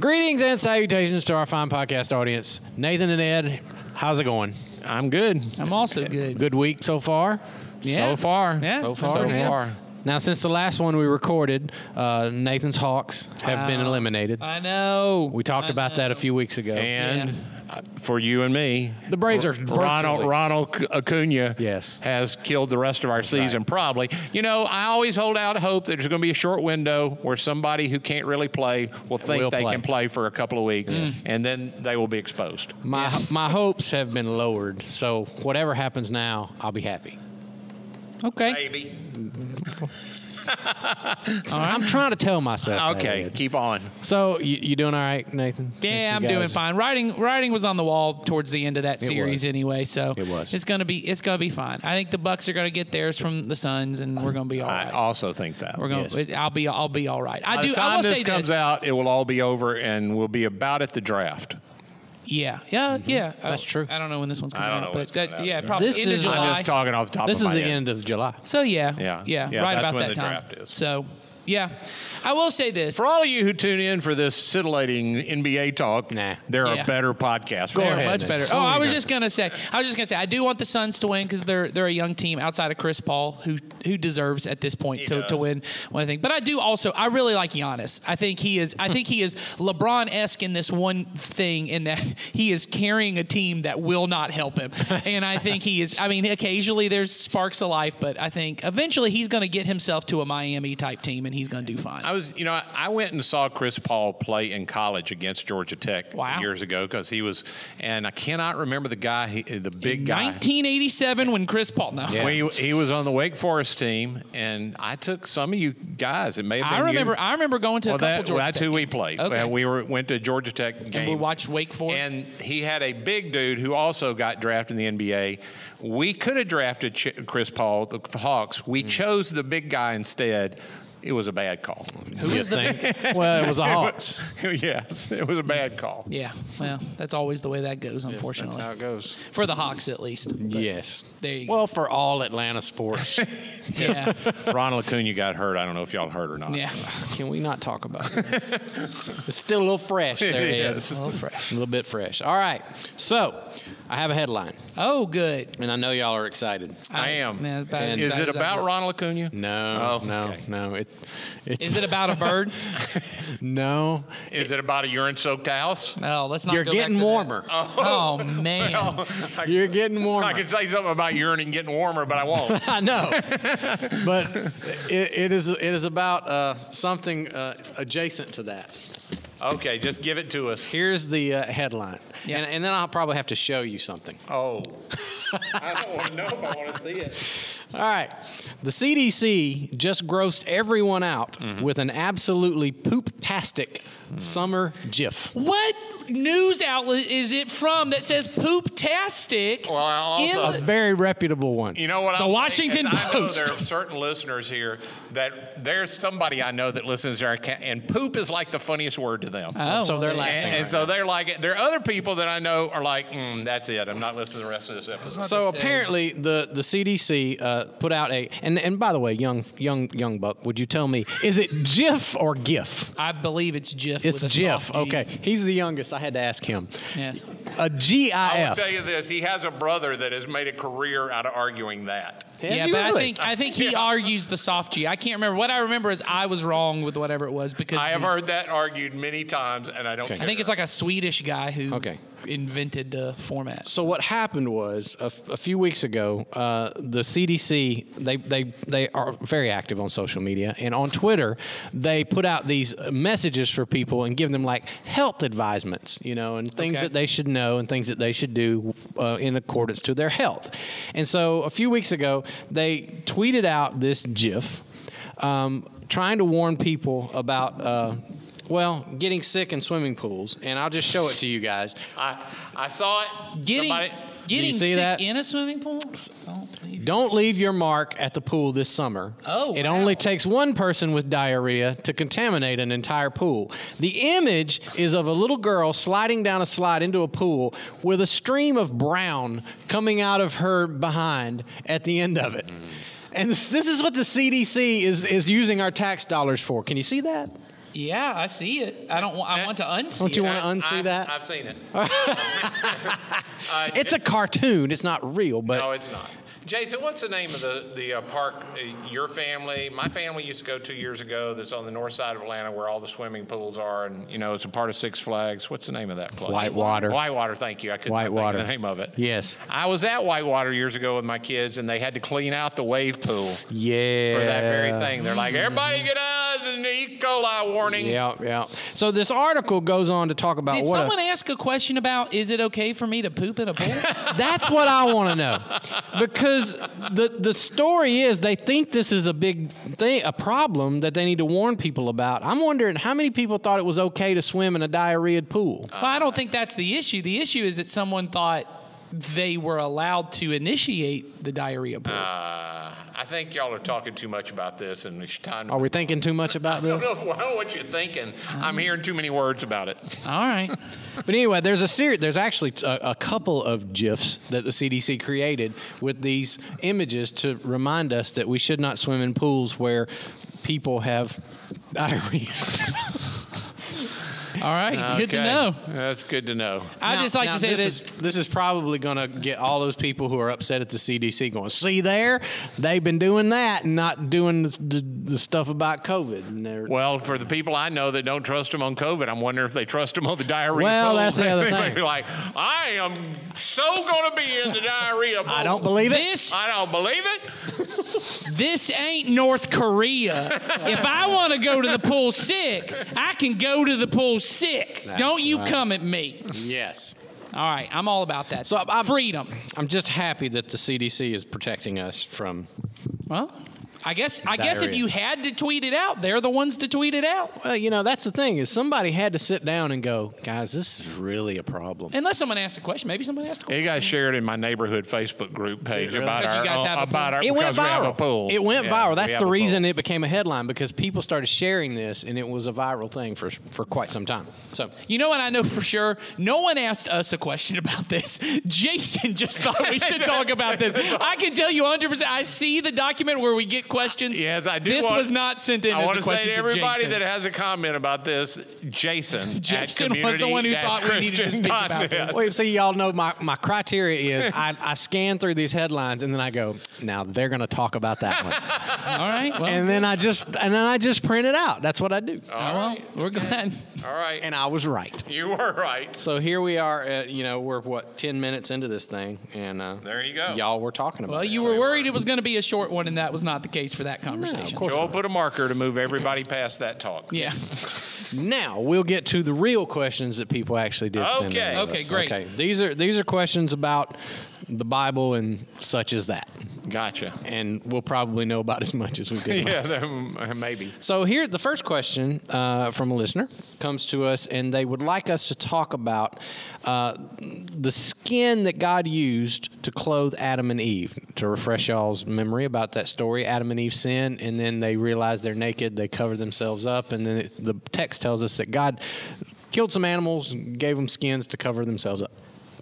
Greetings and salutations to our fine podcast audience. Nathan and Ed, how's it going? I'm good. I'm also good. Good week so far? Yeah. So far. Yeah. So far, So yeah. far. Now, since the last one we recorded, uh, Nathan's Hawks have been eliminated. I know. We talked I about that a know. few weeks ago. And for you and me, The Braves are Ronald Ronald Acuna Yes. has killed the rest of our season. Probably, you know, I always hold out hope that there's going to be a short window where somebody who can't really play will think Will they play. can play for a couple of weeks, and then they will be exposed. my my hopes have been lowered, so whatever happens now, I'll be happy. Okay. Maybe. I'm trying to tell myself. Okay, Ed. keep on. So you, you doing all right, Nathan? Yeah, I'm doing fine. Writing, writing was on the wall towards the end of that It series was. anyway, so It was. It's gonna be, it's gonna be fine. I think the Bucks are gonna get theirs from the Suns, and we're gonna be all I also think that. We're gonna, Yes. it- I'll be, I'll be all right. I By do. the I time will this say comes this. out, it will all be over, and we'll be about at the draft. Yeah, yeah, mm-hmm. yeah. That's I- true. I don't know when this one's coming don't out, know when but that, out yeah, either. probably This end of is- July. I'm just talking off the top This of is the head. end of July. So yeah, Yeah. yeah, Yeah, right that's about when that the time. draft is. So yeah, I will say this. For all of you who tune in for this scintillating NBA talk, Nah. there are Yeah. better podcasts. Go for They're ahead, much then. better. Oh, I was just gonna say, I was just gonna say, I do want the Suns to win because they're they're a young team outside of Chris Paul, who who deserves at this point to, does. to win one thing. But I do also, I really like Giannis. I think he is, I think he is LeBron esque in this one thing, in that he is carrying a team that will not help him. and I think he is. I mean, occasionally there's sparks of life, but I think eventually he's going to get himself to a Miami type team, and he's going to do fine. I was, you know, I- I went and saw Chris Paul play in college against Georgia Tech Wow. years ago because he was, and I cannot remember the guy, he, the big guy. 1987 when Chris Paul. No, Yeah. When he, he was on the Wake Forest team, and I took some of you guys. It may have been I you. remember. I remember going to well, a couple that, Georgia well, that's Tech who we played. Okay. And we were went to Georgia Tech game. And we watched Wake Forest. And he had a big dude who also got drafted in the NBA. We could have drafted Ch- Chris Paul, the Hawks. We mm. chose the big guy instead. It was a bad call. Who you think? well, it was the Hawks. yes, it was a bad call. yeah, well, that's always the way that goes, unfortunately. That's how it goes. for the Hawks at least. But Yes. There you go. Well, for all Atlanta sports. yeah, Ronald Acuna got hurt. I don't know if y'all heard or not. yeah. Can we not talk about it? it's still a little fresh there, Ed. Yes. A little fresh. A little bit fresh. All right. So, I have a headline, Oh, good. and I know y'all are excited. I am. Man, about And- Is it about get. Ronald Acuna? No, Oh, no, okay. no. It, it's Is it about a bird? no. Is it about a urine-soaked house? No, let's not. You're go back getting to that. warmer. Oh man. You're getting warmer. I could say something about urine and getting warmer, but I won't. I know, but it, it is it is about uh, something uh, adjacent to that. Okay, just give it to us. Here's the uh, headline, Yeah. and, and then I'll probably have to show you something. Oh. I don't want to know if I want to see it. All right, the CDC just grossed everyone out with an absolutely poop-tastic summer GIF. What news outlet is it from that says poop-tastic? Well, I also- A very reputable one. You know what? The I'm saying Washington is I know Post. there are certain listeners here that there's somebody I know that listens to our ca- and poop is like the funniest word to them. Oh, So they're well, laughing. and, and so they're like, there are other people that I know are like, mm, that's it. I'm not listening to the rest of this episode. So apparently, the the CDC uh, put out a and and by the way, young young young buck, would you tell me is it GIF or GIF? I believe it's GIF. It's with a GIF. soft G. Okay, he's the youngest. I had to ask him. Yes. A I will tell you this: he has a brother that has made a career out of arguing that. Has yeah, he but I think I think he argues the soft G. I can't remember. What I remember is I was wrong with whatever it was because I have heard that argued many times, and I don't. Okay. I think it's like a Swedish guy who Okay. invented the format. So what happened was a, f- a few weeks ago, uh, the CDC they they they are very active on social media and on Twitter. They put out these messages for people and give them like health advisements, you know, and things Okay. that they should know and things that they should do uh, in accordance to their health. And so a few weeks ago, they tweeted out this GIF, um, trying to warn people about. Uh, well, getting sick in swimming pools, and I'll just show it to you guys. I, I saw it. Getting Somebody- getting see sick that? in a swimming pool. Don't believe- Don't leave your mark at the pool this summer. Oh, It wow. only takes one person with diarrhea to contaminate an entire pool. The image is of a little girl sliding down a slide into a pool with a stream of brown coming out of her behind at the end of it. Mm. And this, this is what the CDC is, is using our tax dollars for. Can you see that? Yeah, I see it. I don't. Want, I want to unsee Don't you it. want to unsee I've, that? I've seen it. it's a cartoon. It's not real, but No, it's not. Jason, what's the name of the the uh, park? Uh, your family, my family used to go two years ago. That's on the north side of Atlanta, where all the swimming pools are, and you know it's a part of Six Flags. What's the name of that place? Whitewater. Whitewater. Thank you. I couldn't think of Whitewater. the name of it. Yes. I was at Whitewater years ago with my kids, and they had to clean out the wave pool yeah. for that very thing. They're like, everybody get out of the E. coli warning. Yeah, yeah. So this article goes on to talk about Did what a- someone ask a question about is it okay for me to poop in a pool? That's what I want to know, because the the story is they think this is a big thing, a problem that they need to warn people about. I'm wondering how many people thought it was okay to swim in a diarrheaed pool. well, I don't think that's the issue. The issue is that someone thought they were allowed to initiate the diarrhea pool. Uh, I think y'all are talking too much about this, and it's time. Are we thinking too much about I don't this? know, if, I don't know what you're thinking. I'm hearing too many words about it. All right. But anyway, there's a series. There's actually a, a couple of gifs that the CDC created with these images to remind us that we should not swim in pools where people have diarrhea. All right. Good to know. That's good to know. I just like now to say this that is this is probably going to get all those people who are upset at the CDC going. See there, they've been doing that and not doing the, the, the stuff about COVID. And Well, for the people I know that don't trust them on COVID, I'm wondering if they trust them on the diarrhea. Well, pool. that's the other thing. like, I am so going to be in the diarrhea pool. I don't believe it. this I don't believe it. this ain't North Korea. if I want to go to the pool sick, I can go to the pool sick. Don't you right. come at me. Yes, All right, I'm all about that. So, I'm- freedom. I'm just happy that the CDC is protecting us from. Well, I guess I guess if you had to tweet it out, they're the ones to tweet it out. Well, you know that's the thing is somebody had to sit down and go, guys, this is really a problem. Unless someone asked a question, maybe somebody asked a question. You guys shared in my neighborhood Facebook group page Really? about Because you our guys have a about our It went because we have a viral. pool. It went Yeah, viral. That's have the reason pool. it became a headline because people started sharing this, and it was a viral thing for for quite some time. So You know what I know for sure? No one asked us a question about this. Jason just thought we should talk about this. I can tell you 100%. I see the document where we get questions. Yes, I do. This want- was not sent in I as want a to say to everybody Jason. that has a comment about this, Jason. Jason at was the one who thought we needed to speak about this. Wait, see, y'all know my, my criteria is I, I scan through these headlines and then I go, now they're going to talk about that one, All right. Well, and then I just and then I just print it out. That's what I do, All well, right. we're glad. All right. and I was right. you were right. So here we are. At, you know, we're what ten minutes into this thing, and uh, There you go. Y'all were talking about. Well, it. you were worried it was going to be a short one, and that was not the case for that conversation. course Joel put a marker to move everybody past that talk. Yeah. Now we'll get to the real questions that people actually did send. in Okay. to Okay, great. Okay, these are these are questions about the Bible and such as that, Gotcha. and we'll probably know about as much as we did. Yeah, then, uh, maybe. So here, the first question uh, from a listener comes to us, and they would like us to talk about uh, the skin that God used to clothe Adam and Eve. To refresh y'all's memory about that story, Adam and Eve sin, and then they realize they're naked. They cover themselves up, and then it, the text tells us that God killed some animals, and gave them skins to cover themselves up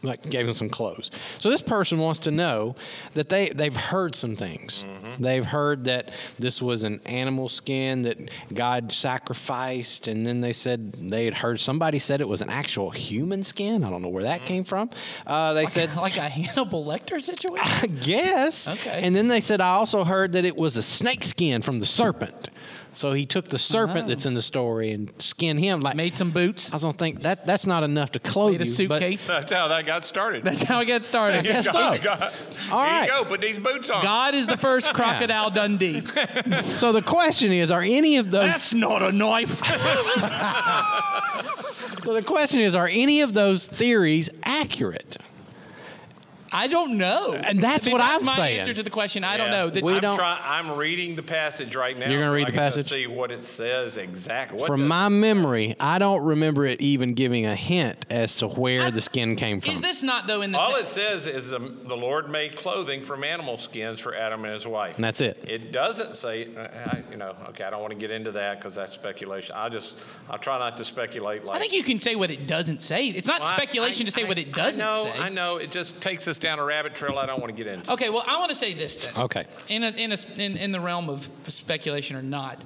like gave them some clothes. So this person wants to know that they they've heard some things. They've heard that this was an animal skin that God sacrificed, and then they said they had heard somebody said it was an actual human skin. I don't know where that came from. Uh, they said. like a Hannibal Lecter situation? I guess. Okay. And then they said, I also heard that it was a snake skin from the serpent. So he took the serpent Oh. that's in the story and skinned him. Like Made some boots. I was gonna think that that's not enough to clothe Made a you. but- suitcase. That's how that got started. That's how it got started. You guess got- so. you got- All Here right. you go. Put these boots on. God is the first crocodile Dundee. So the question is, are any of those? That's not a knife. So the question is, are any of those theories accurate? I don't know. And that's I mean, what that's I'm saying. my saying. answer to the question. I don't Yeah. know. The- We I'm, don't- try- I'm reading the passage right now. You're gonna so read I the get to passage? see what it says exactly. What From does- my memory, I don't remember it even giving a hint as to where I- the skin came from. is this not though in the all sa- it says is the, the Lord made clothing from animal skins for Adam and his wife. and that's it. It doesn't say, uh, I, you know, okay, I don't want to get into that because that's speculation. I'll just, I'll try not to speculate like. I think you can say what it doesn't say. It's not Well, I- speculation I- to say I- what it doesn't I know, say. I know. It just takes us down a rabbit trail I don't want to get into. Okay, well, I want to say this then. Okay. In, a, in, a, in, in the realm of speculation or not,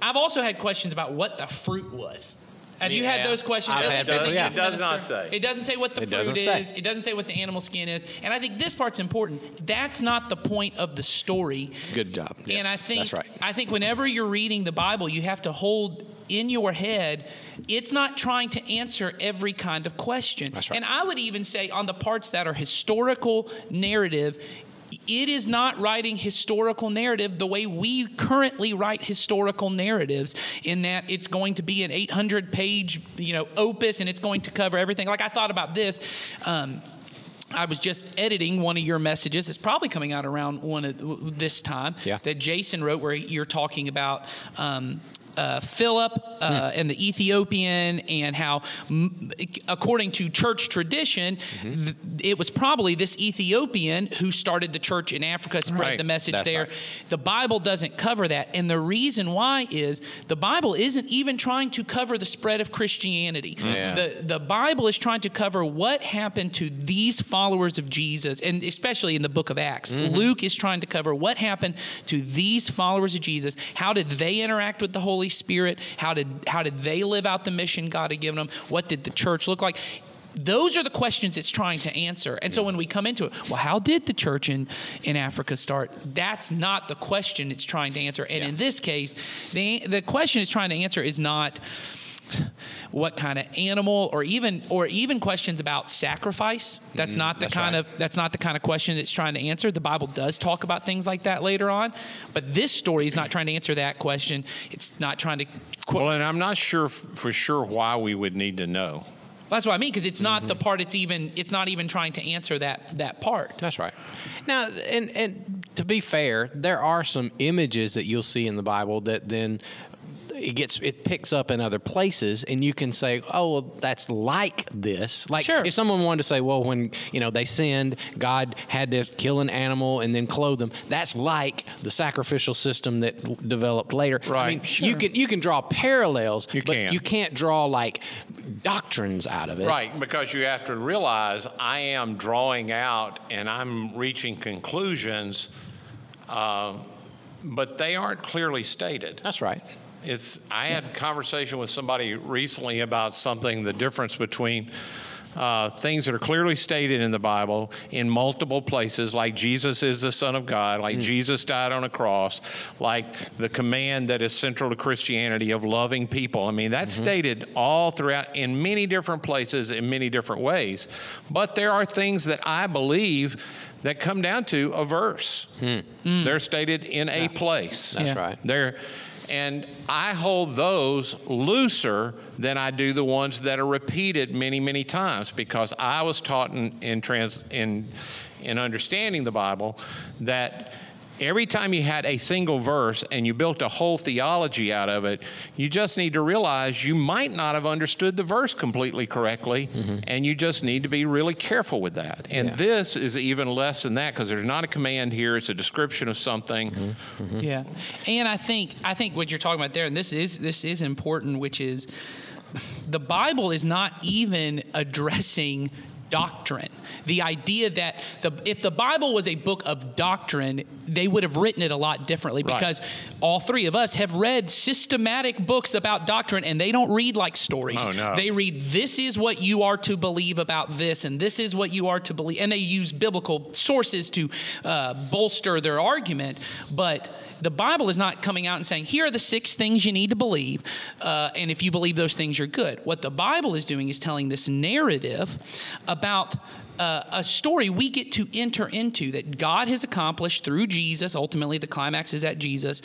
I've also had questions about what the fruit was. Have you had those questions? I've had It those, yeah. It does not say. It doesn't say what the It fruit doesn't say. is. It doesn't say what the animal skin is. And I think this part's important. That's not the point of the story. Good job. Yes, and I think that's right. I think whenever you're reading the Bible, you have to hold in your head it's not trying to answer every kind of question. That's right. And I would even say on the parts that are historical narrative, it is not writing historical narrative the way we currently write historical narratives in that it's going to be an 800 page you know opus and it's going to cover everything like i thought about this um, I was just editing one of your messages. It's probably coming out around one of this time Yeah. that Jason wrote, where you're talking about um, uh, Philip uh, and the Ethiopian, and how, m- according to church tradition, th- it was probably this Ethiopian who started the church in Africa, spread Right. the message That's there. right. The Bible doesn't cover that, and the reason why is the Bible isn't even trying to cover the spread of Christianity. Yeah. The the Bible is trying to cover what happened to these followers of Jesus, and especially in the book of Acts. Luke is trying to cover what happened to these followers of Jesus. How did they interact with the Holy Spirit? How did how did they live out the mission God had given them? What did the church look like? Those are the questions it's trying to answer. And so when we come into it, well, how did the church in, in Africa start? That's not the question it's trying to answer. And in this case, the, the question it's trying to answer is not what kind of animal or even or even questions about sacrifice that's not the that's kind right. of that's not the kind of question it's trying to answer the bible does talk about things like that later on but this story is not trying to answer that question it's not trying to qu- Well, and I'm not sure f- for sure why we would need to know. that's what i mean because it's not the Mm-hmm. part it's even it's not even trying to answer that that part That's right. Now, and and to be fair, there are some images that you'll see in the Bible that then it gets it picks up in other places, and you can say, "Oh, well, that's like this." Like Sure. if someone wanted to say, "Well, when you know they sinned, God had to kill an animal and then clothe them," that's like the sacrificial system that w- developed later. I Right. mean, you can you can draw parallels, You but can. you can't draw like doctrines out of it. Right, because you have to realize I am drawing out and I'm reaching conclusions, uh, but they aren't clearly stated. That's right. It's. I had a conversation with somebody recently about something, the difference between uh, things that are clearly stated in the Bible in multiple places, like Jesus is the Son of God, like mm. Jesus died on a cross, like the command that is central to Christianity of loving people. I mean, that's mm-hmm. stated all throughout in many different places in many different ways. But there are things that I believe that come down to a verse. Hmm. They're stated in a place. That's Yeah. right. There, and I hold those looser than I do the ones that are repeated many, many times because I was taught in, in trans in in understanding the Bible that every time you had a single verse and you built a whole theology out of it, you just need to realize you might not have understood the verse completely correctly, mm-hmm. and you just need to be really careful with that. And Yeah. this is even less than that because there's not a command here; it's a description of something. Mm-hmm. Mm-hmm. Yeah, and I think I think what you're talking about there, and this is this is important, which is the Bible is not even addressing doctrine. The idea that the if the Bible was a book of doctrine, they would have written it a lot differently Right. because all three of us have read systematic books about doctrine and they don't read like stories. Oh, no. They read this is what you are to believe about this and this is what you are to believe and they use biblical sources to uh, bolster their argument, but the Bible is not coming out and saying, here are the six things you need to believe, uh, and if you believe those things, you're good. What the Bible is doing is telling this narrative about uh, a story we get to enter into that God has accomplished through Jesus. Ultimately, the climax is at Jesus.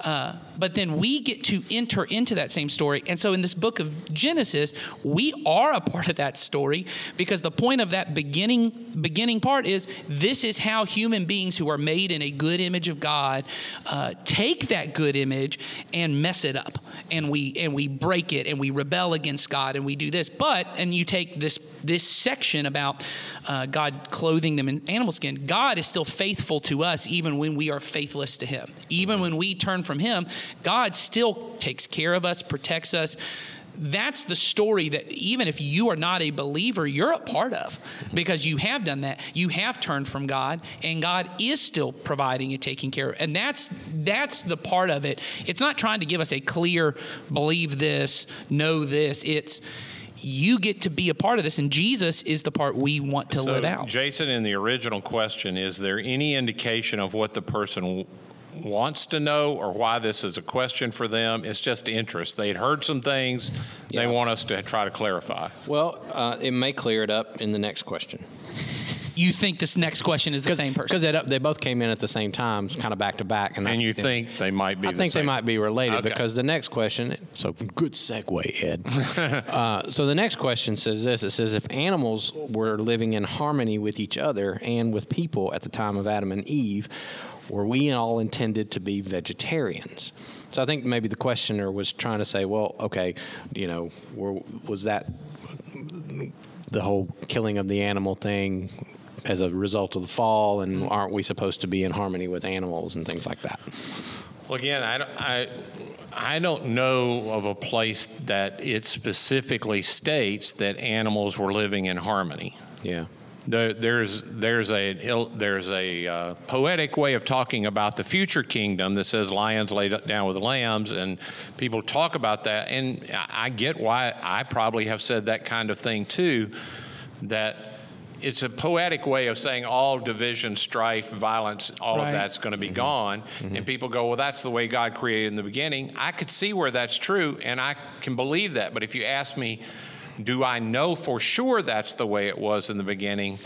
Uh, but then we get to enter into that same story. And so in this book of Genesis, we are a part of that story because the point of that beginning beginning part is this is how human beings who are made in a good image of God uh, take that good image and mess it up. And we and we break it and we rebel against God and we do this. But and you take this this section about uh, God clothing them in animal skin. God is still faithful to us even when we are faithless to Him. Even when we turn from Him, God still takes care of us, protects us. that's the story that even if you are not a believer, you're a part of because you have done that. You have turned from God, and God is still providing and taking care of. And that's that's the part of it. It's not trying to give us a clear believe this, know this. It's you get to be a part of this, and Jesus is the part we want to So, live out. Jason, in the original question, is there any indication of what the person w- wants to know or why this is a question for them? It's just interest. They'd heard some things. Yeah. They want us to try to clarify. Well, uh, it may clear it up in the next question. You think this next question is the same person? Because they, they both came in at the same time, kind of back to back. And and you think they might be I the think they might be related Okay. because the next question. So good segue, Ed. uh, so the next question says this: It says if animals were living in harmony with each other and with people at the time of Adam and Eve, were we all intended to be vegetarians? So I think maybe the questioner was trying to say, well, okay, you know, were, was that the whole killing of the animal thing? As a result of the fall, and aren't we supposed to be in harmony with animals and things like that? Well, again, I, don't- I, I don't know of a place that it specifically states that animals were living in harmony. Yeah. There, there's there's a there's a uh, poetic way of talking about the future kingdom that says lions lay down with lambs, and people talk about that, and I I get why I probably have said that kind of thing too, that. It's a poetic way of saying all division, strife, violence, all Right. of that's going to be mm-hmm. gone. Mm-hmm. And people go, well, that's the way God created in the beginning. I could see where that's true, and I can believe that. But if you ask me, do I know for sure that's the way it was in the beginning?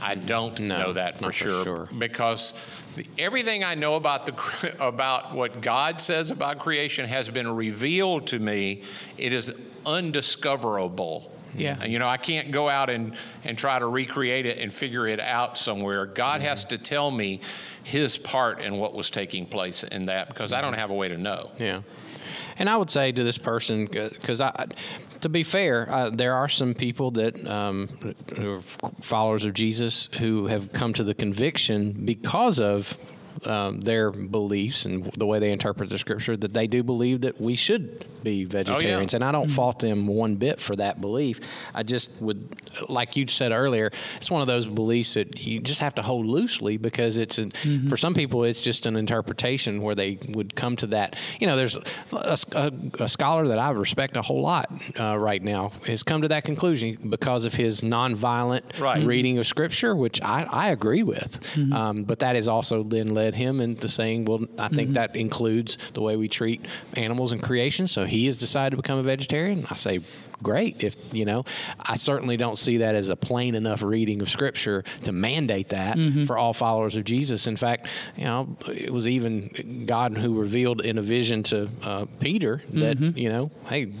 I don't No, know that for not for sure, sure. because the- everything I know about the about what God says about creation has been revealed to me. It is undiscoverable. Yeah. You know, I can't go out and, and try to recreate it and figure it out somewhere. God Mm-hmm. has to tell me his part in what was taking place in that because I don't have a way to know. Yeah. And I would say to this person, because I, to be fair, uh, there are some people that um, who are followers of Jesus who have come to the conviction because of um, their beliefs and the way they interpret the scripture that they do believe that we should be vegetarians. And I don't fault them one bit for that belief. I just would, like you said earlier, it's one of those beliefs that you just have to hold loosely because it's, an, for some people, it's just an interpretation where they would come to that. You know, there's a, a- a scholar that I respect a whole lot uh, right now has come to that conclusion because of his nonviolent Right. reading of scripture, which I, I agree with. Um, but that is also then led him into saying, well, I think mm-hmm. that includes the way we treat animals and creation. So he has decided to become a vegetarian. I say, great. If, you know, I certainly don't see that as a plain enough reading of scripture to mandate that mm-hmm. for all followers of Jesus. In fact, you know, it was even God who revealed in a vision to uh, Peter that, mm-hmm. you know, hey,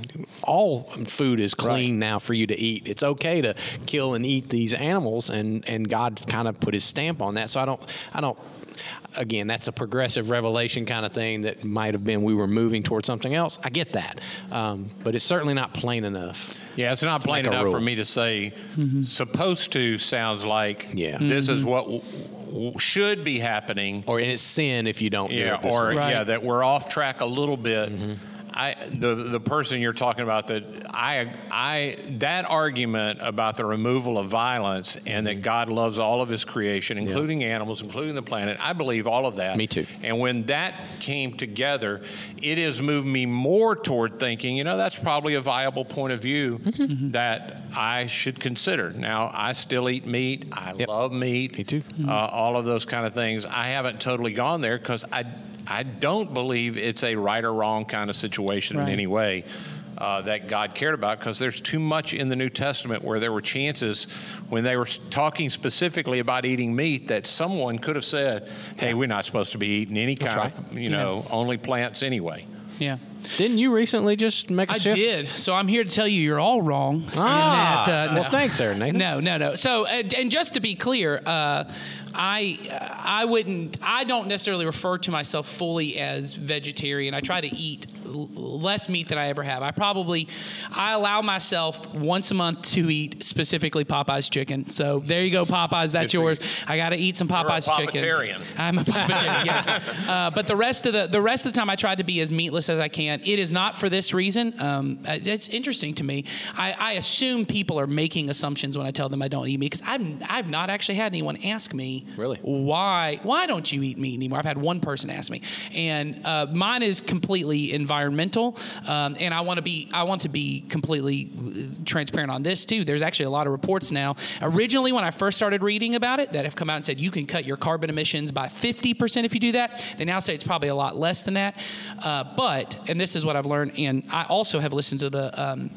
all food is clean now for you to eat. It's okay to kill and eat these animals, and and God kind of put His stamp on that. So I don't, I don't. Again, that's a progressive revelation kind of thing that might have been we were moving towards something else. I get that, um, but it's certainly not plain enough. Yeah, it's not plain enough for me to say mm-hmm. supposed to sounds like Yeah. this is mm-hmm. what w- w- should be happening. Or and it's sin if you don't. do Yeah, it this or way. Right. yeah, that we're off track a little bit. Mm-hmm. I the the person you're talking about that I I that argument about the removal of violence and that God loves all of His creation, including animals, including the planet. I believe all of that. Me too. And when that came together, it has moved me more toward thinking, you know, that's probably a viable point of view Mm-hmm. that I should consider. Now, I still eat meat. I Yep. love meat. Me too. Uh, all of those kind of things. I haven't totally gone there because I, I don't believe it's a right or wrong kind of situation in Right. any way. Uh, that God cared about because there's too much in the New Testament where there were chances when they were talking specifically about eating meat that someone could have said, "Hey, we're not supposed to be eating any kind of, you know, only plants anyway." yeah. Didn't you recently just make a I shift? I did. So I'm here to tell you you're all wrong. in Ah, that, uh, well, no. thanks, Aaron Nathan. No, no, no. So, and, and just to be clear, uh, I I wouldn't. I don't necessarily refer to myself fully as vegetarian. I try to eat l- less meat than I ever have. I probably I allow myself once a month to eat specifically Popeyes chicken. So there you go, Popeyes. That's Good for yours. I got to eat some a Popeyes chicken. I'm a Popetarian. yeah. Uh, but the rest of the the rest of the time, I try to be as meatless as I can. And it is not for this reason. Um, uh, it's interesting to me. I, I assume people are making assumptions when I tell them I don't eat meat because I've, I've not actually had anyone ask me Really? why why don't you eat meat anymore. I've had one person ask me, and uh, mine is completely environmental. Um, and I want to be I want to be completely uh, transparent on this too. There's actually a lot of reports now. Originally, when I first started reading about it, that have come out and said you can cut your carbon emissions by 50% if you do that. They now say it's probably a lot less than that. Uh, but and this is what I've learned, and I also have listened to the. Um,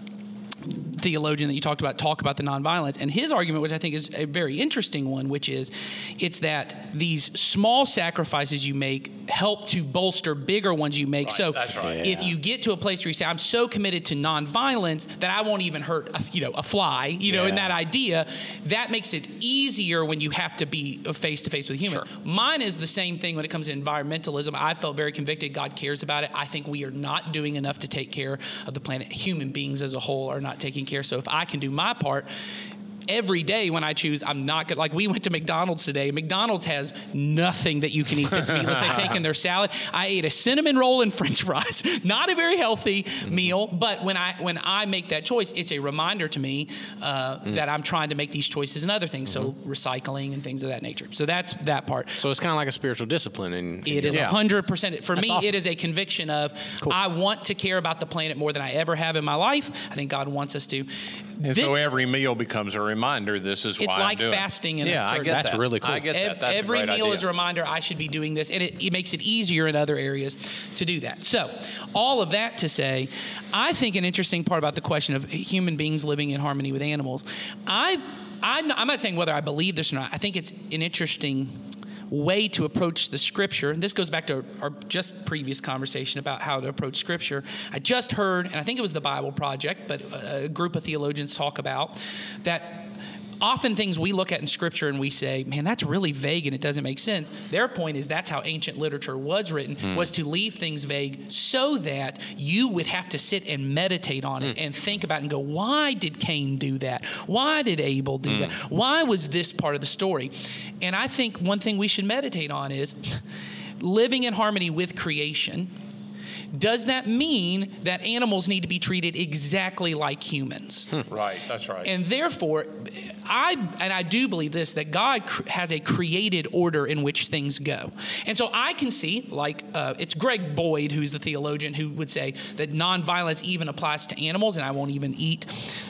theologian that you talked about talk about the nonviolence. And his argument which i think is a very interesting one which is it's that these small sacrifices you make help to bolster bigger ones you make. So that's right. if you get to a place where you say i'm so committed to nonviolence that i won't even hurt a, you know a fly you know in that idea that makes it easier when you have to be face to face with human. Mine is the same thing when it comes to environmentalism. I felt very convicted. God cares about it. I think we are not doing enough to take care of the planet. Human beings as a whole are not taking care. So if i can do my part every day when I choose, I'm not gonna like we went to McDonald's today. McDonald's has nothing that you can eat that's meatless. They've taken their salad. I ate a cinnamon roll and French fries. Not a very healthy meal, but when I when I make that choice, it's a reminder to me uh, that I'm trying to make these choices and other things. So recycling and things of that nature. So that's that part. So it's kind of like a spiritual discipline. And It is a Yeah. hundred percent. For me, awesome. it is a conviction of I want to care about the planet more than I ever have in my life. I think God wants us to. And This- so every meal becomes a reminder. This is It's why like fasting in a yeah, I get That's that. really cool. I get that. That's a Every meal idea. is a reminder I should be doing this, and it, it makes it easier in other areas to do that. So, all of that to say, I think an interesting part about the question of human beings living in harmony with animals, I, I'm not, I'm not saying whether I believe this or not. I think it's an interesting way to approach the scripture and this goes back to our just previous conversation about how to approach scripture i just heard and i think it was the bible project but a group of theologians talk about that often things we look at in scripture and we say man that's really vague and it doesn't make sense. Their point is that's how ancient literature was written hmm. was to leave things vague so that you would have to sit and meditate on it hmm. and think about it and go why did cain do that? Why did abel do hmm. that? Why was this part of the story? And i think one thing we should meditate on is living in harmony with creation does that mean that animals need to be treated exactly like humans Right. That's right. and therefore, I and I do believe this that God cr- has a created order in which things go. And so I can see, like uh, it's Greg Boyd, who's the theologian, who would say that nonviolence even applies to animals, and I won't even eat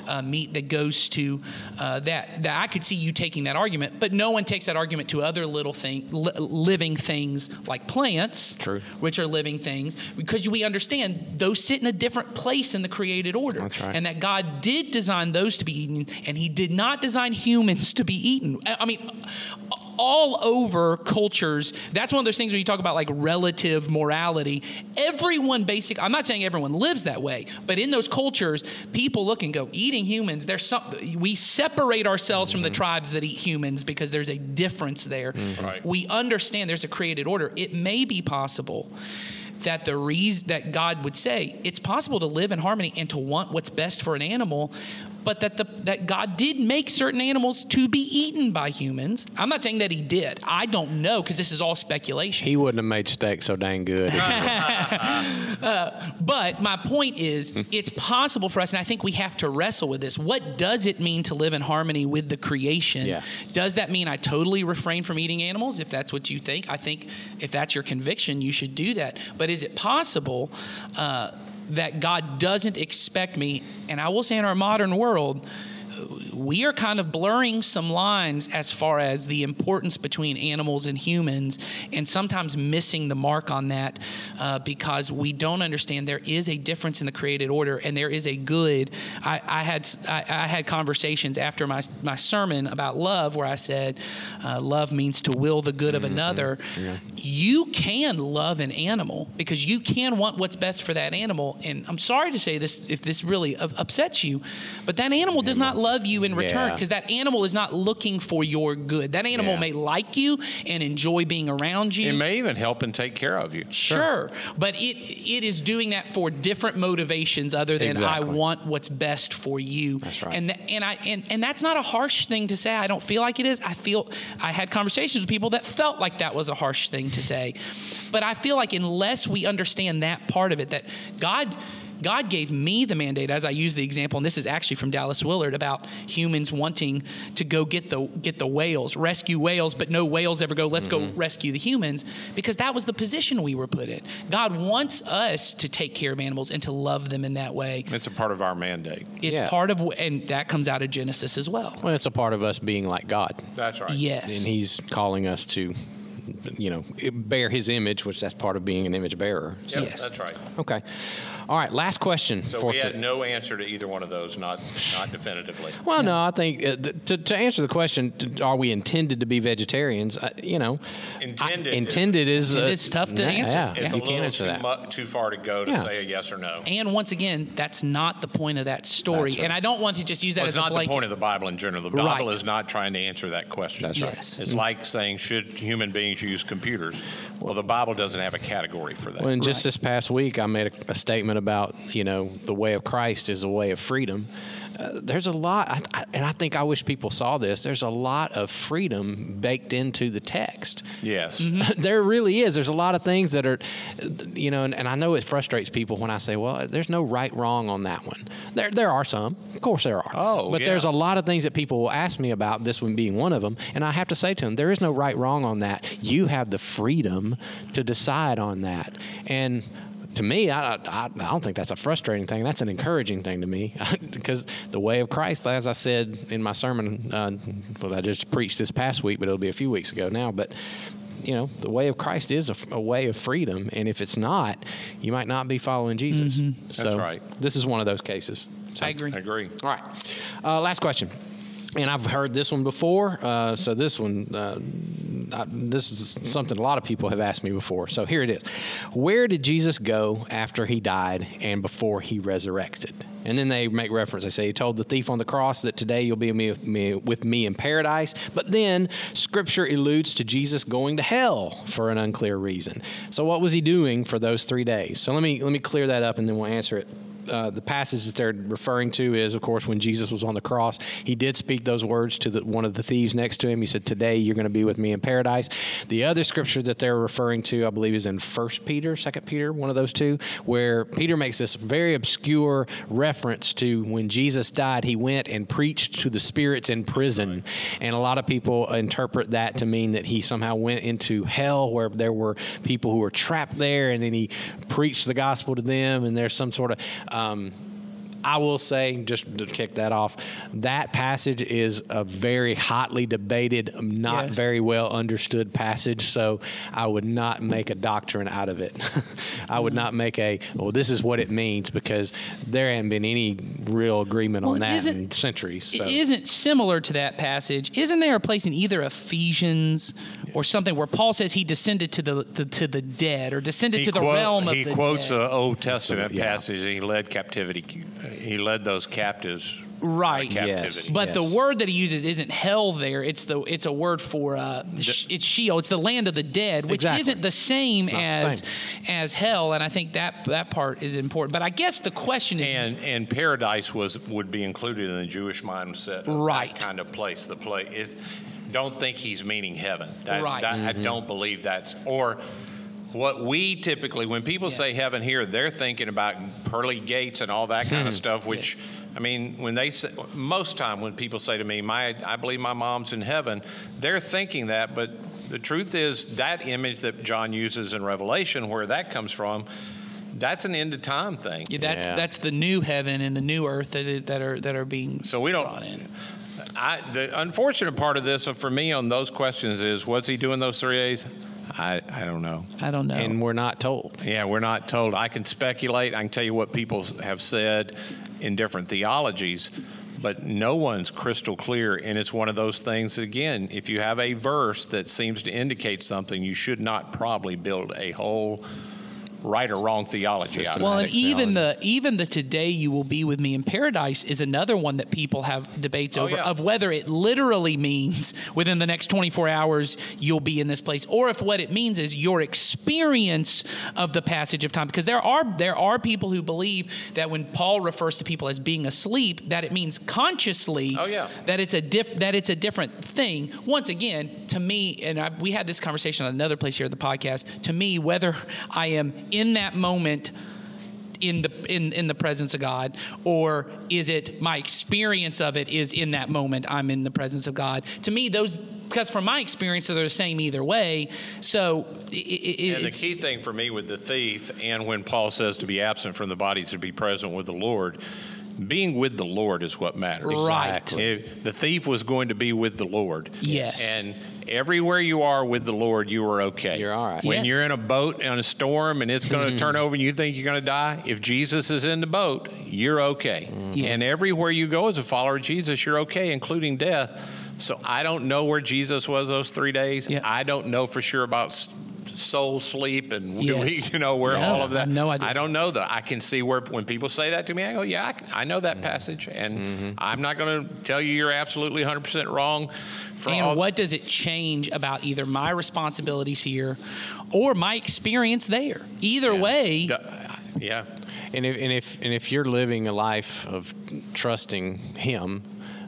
uh, meat that goes to uh, that. That I could see you taking that argument, but no one takes that argument to other little thing, li- living things like plants, True. which are living things, because we understand those sit in a different place in the created order, That's right. and that God did design those to be eaten, and He did not design humans to be eaten. I I mean, all over cultures, that's one of those things when you talk about like relative morality. Everyone basic. I'm not saying everyone lives that way, but in those cultures, people look and go, eating humans. There's some. We separate ourselves from the mm-hmm. tribes that eat humans because there's a difference there. Mm-hmm. Right. We understand there's a created order. It may be possible that the reason that God would say it's possible to live in harmony and to want what's best for an animal, but that the that God did make certain animals to be eaten by humans. I'm not saying that He did. I don't know because this is all speculation. He wouldn't have made steak so dang good. But my point is, Hmm. it's possible for us, and I think we have to wrestle with this. What does it mean to live in harmony with the creation? Yeah. Does that mean I totally refrain from eating animals? If that's what you think, I think if that's your conviction, you should do that. But is it possible uh, that God doesn't expect me? And I will say, in our modern world, we are kind of blurring some lines as far as the importance between animals and humans, and sometimes missing the mark on that uh, because we don't understand there is a difference in the created order, and there is a good. I, I had I, I had conversations after my my sermon about love, where I said, uh, "Love means to will the good of another." You can love an animal because you can want what's best for that animal, and I'm sorry to say this if this really upsets you, but that animal does not love love you in return Yeah. because that animal is not looking for your good. That animal Yeah. may like you and enjoy being around you. It may even help and take care of you. Sure, but it it is doing that for different motivations other than Exactly. I want what's best for you. That's right. And th- and I and, and that's not a harsh thing to say. I don't feel like it is. I feel I had conversations with people that felt like that was a harsh thing to say. But I feel like unless we understand that part of it that God God gave me the mandate, as I use the example, and this is actually from Dallas Willard about humans wanting to go get the get the whales, rescue whales, but no whales ever go. Let's go mm-hmm. rescue the humans, because that was the position we were put in. God wants us to take care of animals and to love them in that way. It's a part of our mandate. It's Yeah. part of, and that comes out of Genesis as well. Well, it's a part of us being like God. That's right. Yes. and he's calling us to you know bear his image which that's part of being an image bearer so Yep, Yes. That's right. okay all right last question So for we had to- no answer to either one of those, not not definitively. well no i think uh, th- to, to answer the question t- are we intended to be vegetarians uh, you know I- Intended is- intended is, uh, It's tough to yeah, answer. yeah, It's you a can't little answer too, that mu- too far to go to Yeah. say a yes or no. And once again, that's not the point of that story. Right. And I don't want to just use that Well, as it's not the point of the Bible in general. The Bible Right. is not trying to answer that question. That's right. Yes. It's like saying, should human beings use computers? Well, the Bible doesn't have a category for that. Well, and just Right. this past week, I made a, a statement about you know the way of Christ is a way of freedom. Uh, there's a lot, I, I, and I think I wish people saw this. There's a lot of freedom baked into the text. yes. there really is. There's a lot of things that are, you know, and, and I know it frustrates people when I say, well, there's no right wrong on that one. There, there are some. Of course, there are. Oh, but yeah. there's a lot of things that people will ask me about. This one being one of them, and I have to say to them, there is no right wrong on that. You have the freedom to decide on that, and. To me, I, I, I don't think that's a frustrating thing. That's an encouraging thing to me because the way of Christ, as I said in my sermon, uh, well, I just preached this past week, but it'll be a few weeks ago now. But you know, the way of Christ is a, a way of freedom, and if it's not, you might not be following Jesus. So That's right. This is one of those cases. So- I agree. I agree. All right. Uh, last question. And I've heard this one before. Uh, so this one, uh, I, this is something a lot of people have asked me before. So here it is. Where did Jesus go after he died and before he resurrected? And then they make reference. They say he told the thief on the cross that today you'll be with me, with me in paradise. But then Scripture alludes to Jesus going to hell for an unclear reason. So what was he doing for those three days? So let me let me clear that up, and then we'll answer it uh, the passage that they're referring to is, of course, when Jesus was on the cross. He did speak those words to the, one of the thieves next to him. He said, "Today you're going to be with me in paradise." The other scripture that they're referring to, I believe, is in First Peter, Second Peter, one of those two, where Peter makes this very obscure reference to when Jesus died. He went and preached to the spirits in prison, and a lot of people interpret that to mean that he somehow went into hell, where there were people who were trapped there, and then he preached the gospel to them, and there's some sort of um, I will say, just to kick that off, that passage is a very hotly debated, not Yes. very well understood passage. So I would not make a doctrine out of it. I would not make a, well, this is what it means because there hasn't been any real agreement on Well, that isn't- in centuries. So. Isn't similar to that passage? Isn't there a place in either Ephesians or something where Paul says he descended to the, the to the dead or descended to the quote- realm of the dead? he quotes an Old Testament yeah. passage. And he led captivity. He led those captives. right. captivity. Yes. But Yes. the word that he uses isn't hell. There, it's the it's a word for uh, sh- it's Sheol. It's the land of the dead, which Exactly. isn't the same not the as same. as hell. And I think that that part is important. But I guess the question is, And and paradise was would be included in the Jewish mindset. Right. That kind of place. The place is. Don't think he's meaning heaven. That, Right. that- Mm-hmm. I don't believe that's or. What we typically, when people say heaven here, they're thinking about pearly gates and all that kind Hmm. of stuff. Which, I mean, when they say, most time when people say to me, "My, I believe my mom's in heaven," they're thinking that. But the truth is, that image that John uses in Revelation, where that comes from, that's an end of time thing. yeah, that's Yeah. that's the new heaven and the new earth that that are that are being So we don't. brought in. I, the unfortunate part of this, for me, on those questions is, what's he doing those three days? I, I don't know. I don't know. and we're not told. Yeah, we're not told. I can speculate. I can tell you what people have said in different theologies, but no one's crystal clear. And it's one of those things that, again, if you have a verse that seems to indicate something, you should not probably build a whole right or wrong theology out of Well, and even the even the today you will be with me in paradise is another one that people have debates Oh, over yeah. of whether it literally means within the next 24 hours you'll be in this place or if what it means is your experience of the passage of time because there are there are people who believe that when Paul refers to people as being asleep that it means consciously Oh, yeah. that it's a diff, that it's a different thing. Once again, to me, and I, we had this conversation on another place here at the podcast. To me, whether I am in that moment in the in in the presence of God, or is it my experience of it is in that moment I'm in the presence of God? To me, those because from my experience they're the same either way. So it, it, And the key thing for me with the thief, and when Paul says to be absent from the body to be present with the Lord, being with the Lord is what matters. Right. If the thief was going to be with the Lord. Yes. And everywhere you are with the Lord, you are okay. You're all right. When Yes. you're in a boat in a storm and it's going to turn over and you think you're going to die, if Jesus is in the boat, you're okay. Mm-hmm. Yes. And everywhere you go as a follower of Jesus, you're okay, including death. So I don't know where Jesus was those three days. Yeah. I don't know for sure about s- soul sleep and do we, Yes. you know where No, all of I that. have no idea. I don't know that. I can see where when people say that to me, I go, yeah, I know Mm-hmm. that passage, and I'm not going to tell you you're absolutely 100 percent wrong. For and all, what does it change about either my responsibilities here or my experience there? Either way, D- yeah. And if, and if and if you're living a life of trusting Him,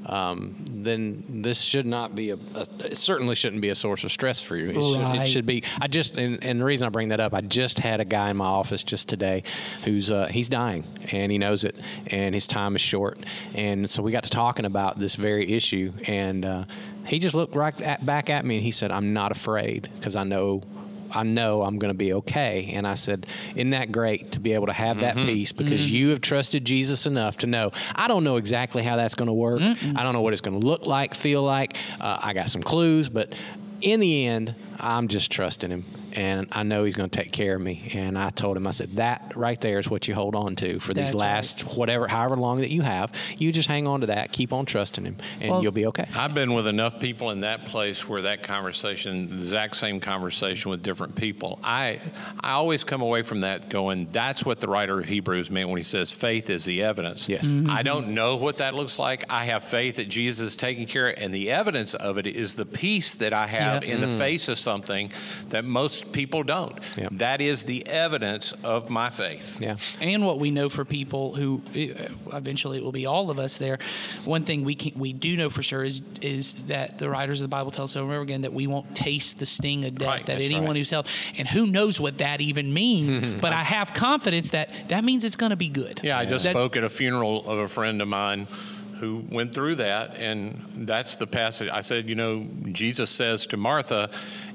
um, then this should not be a, a. It certainly shouldn't be a source of stress for you. It, should, it should be. I just and, and the reason I bring that up, I just had a guy in my office just today, who's uh, he's dying and he knows it, and his time is short, and so we got to talking about this very issue, and uh, he just looked right at, back at me and he said, "I'm not afraid because I know." I know I'm going to be okay. And I said, Isn't that great to be able to have that peace because you have trusted Jesus enough to know I don't know exactly how that's going to work. I don't know what it's going to look like, feel like. Uh, I got some clues, but in the end, I'm just trusting him. And I know he's going to take care of me. And I told him, I said, that right there is what you hold on to for these That's right. last, whatever, however long that you have. You just hang on to that, keep on trusting him, and Well- you'll be okay. I've been with enough people in that place where that conversation, the exact same conversation with different people. I I always come away from that going, that's what the writer of Hebrews meant when he says faith is the evidence. Yes. Mm-hmm. I don't know what that looks like. I have faith that Jesus is taking care, and the evidence of it is the peace that I have Yep. in the mm. face of something that most people don't. Yep. That is the evidence of my faith. yeah. and what we know for people who uh, eventually it will be all of us there. One thing we can, we do know for sure is is that the writers of the Bible tell us over and over again that we won't taste the sting of death. Right, that anyone right. who's held, and who knows what that even means. but I have confidence that that means it's going to be good. Yeah, I just That- spoke at a funeral of a friend of mine who went through that, and that's the passage. I said, you know, Jesus says to Martha,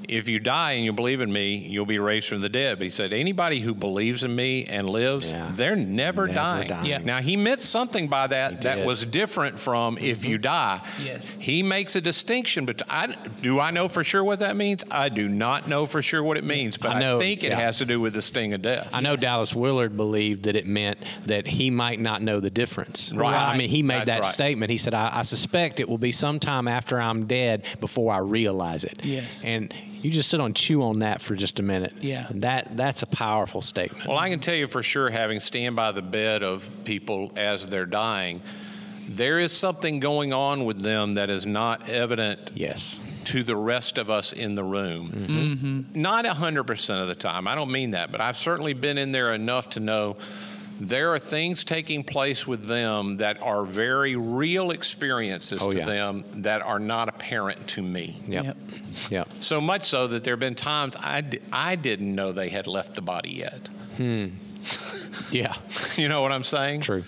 if you die and you believe in me, you'll be raised from the dead. But he said, anybody who believes in me and lives, Yeah. they're never, Never dying. dying. Yeah. Now, he meant something by that that did. was different from if mm-hmm. you die. Yes. He makes a distinction, but I, do I know for sure what that means? I do not know for sure what it means, but I I, think it yeah. has to do with the sting of death. I know Dallas Willard believed that it meant that he might not know the difference. Right. I mean, he made That's that right. statement. He said, I, I suspect it will be sometime after I'm dead before I realize it. Yes. And you just sit on chew on that for just a minute. Yeah. And that that's a powerful statement. Well, I can tell you for sure, having stand by the bed of people as they're dying, there is something going on with them that is not evident yes. to the rest of us in the room. Mm-hmm. Not 100% of the time. I don't mean that, but I've certainly been in there enough to know there are things taking place with them that are very real experiences Oh, to yeah. them that are not apparent to me. Yep. Yep. Yep. So much so that there have been times I, I didn't know they had left the body yet. Hmm. Yeah. You know what I'm saying? True.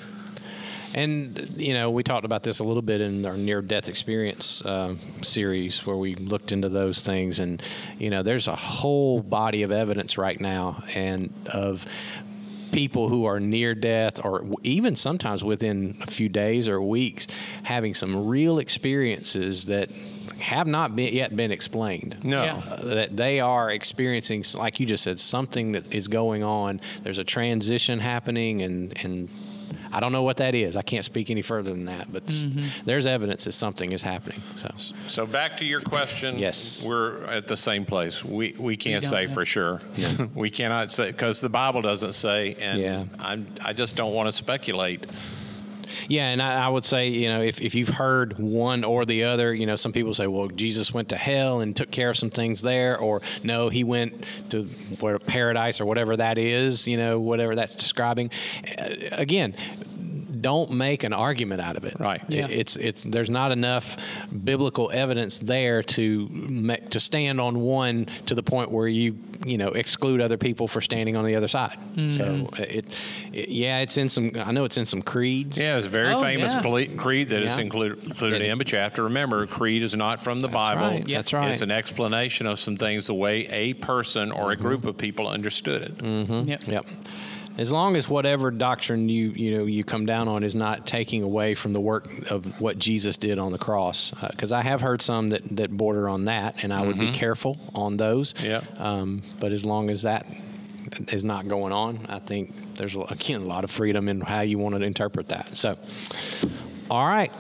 And you know, we talked about this a little bit in our near-death experience um, series, where we looked into those things. And you know, there's a whole body of evidence right now, and of people who are near death, or even sometimes within a few days or weeks, having some real experiences that have not been, yet been explained. No. Yeah. Uh, that they are experiencing, like you just said, something that is going on. There's a transition happening, and and I don't know what that is. I can't speak any further than that, but s- mm-hmm. there's evidence that something is happening. So So back to your question. Yes. We're at the same place. We we can't don't say know. for sure. we cannot say because the Bible doesn't say, and Yeah. I'm I just don't want to speculate. Yeah, and I, I would say, you know, if, if you've heard one or the other, you know, some people say, well, Jesus went to hell and took care of some things there, or no, he went to where paradise or whatever that is, you know, whatever that's describing. Uh, Again, don't make an argument out of it. Right. It- Yeah. It's it's there's not enough biblical evidence there to ma- to stand on one to the point where you you know exclude other people for standing on the other side. Mm-hmm. So it, it yeah, it's in some. I know it's in some creeds. Yeah, it's a very Oh, famous yeah. creed that is Yeah. included included That- in, but you have to remember, creed is not from the Bible. right. That's right. It's an explanation of some things the way a person or a mm-hmm. group of people understood it. Mm-hmm. Yep. Yep. As long as whatever doctrine you you know you come down on is not taking away from the work of what Jesus did on the cross, because I have heard some that that border on that, and I would be careful on those. Yeah. Um, but as long as that is not going on, I think there's again a lot of freedom in how you want to interpret that. So, all right,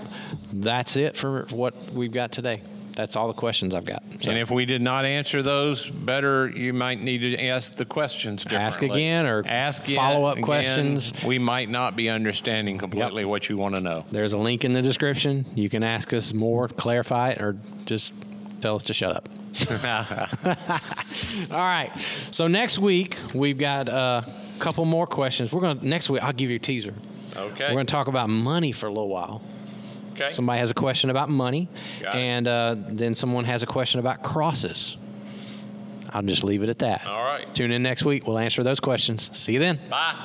that's it for what we've got today. That's all the questions I've got. So And if we did not answer those better, you might need to ask the questions differently. Ask again or ask follow-up again. questions. We might not be understanding completely what you want to know. There's a link in the description. You can ask us more, clarify it, or just tell us to shut up. All right. So next week we've got a couple more questions. We're gonna next week. I'll give you a teaser. Okay. We're gonna talk about money for a little while. Okay. Somebody has a question about money, Got and uh, then someone has a question about crosses. I'll just leave it at that. All right. Tune in next week. We'll answer those questions. See you then. Bye.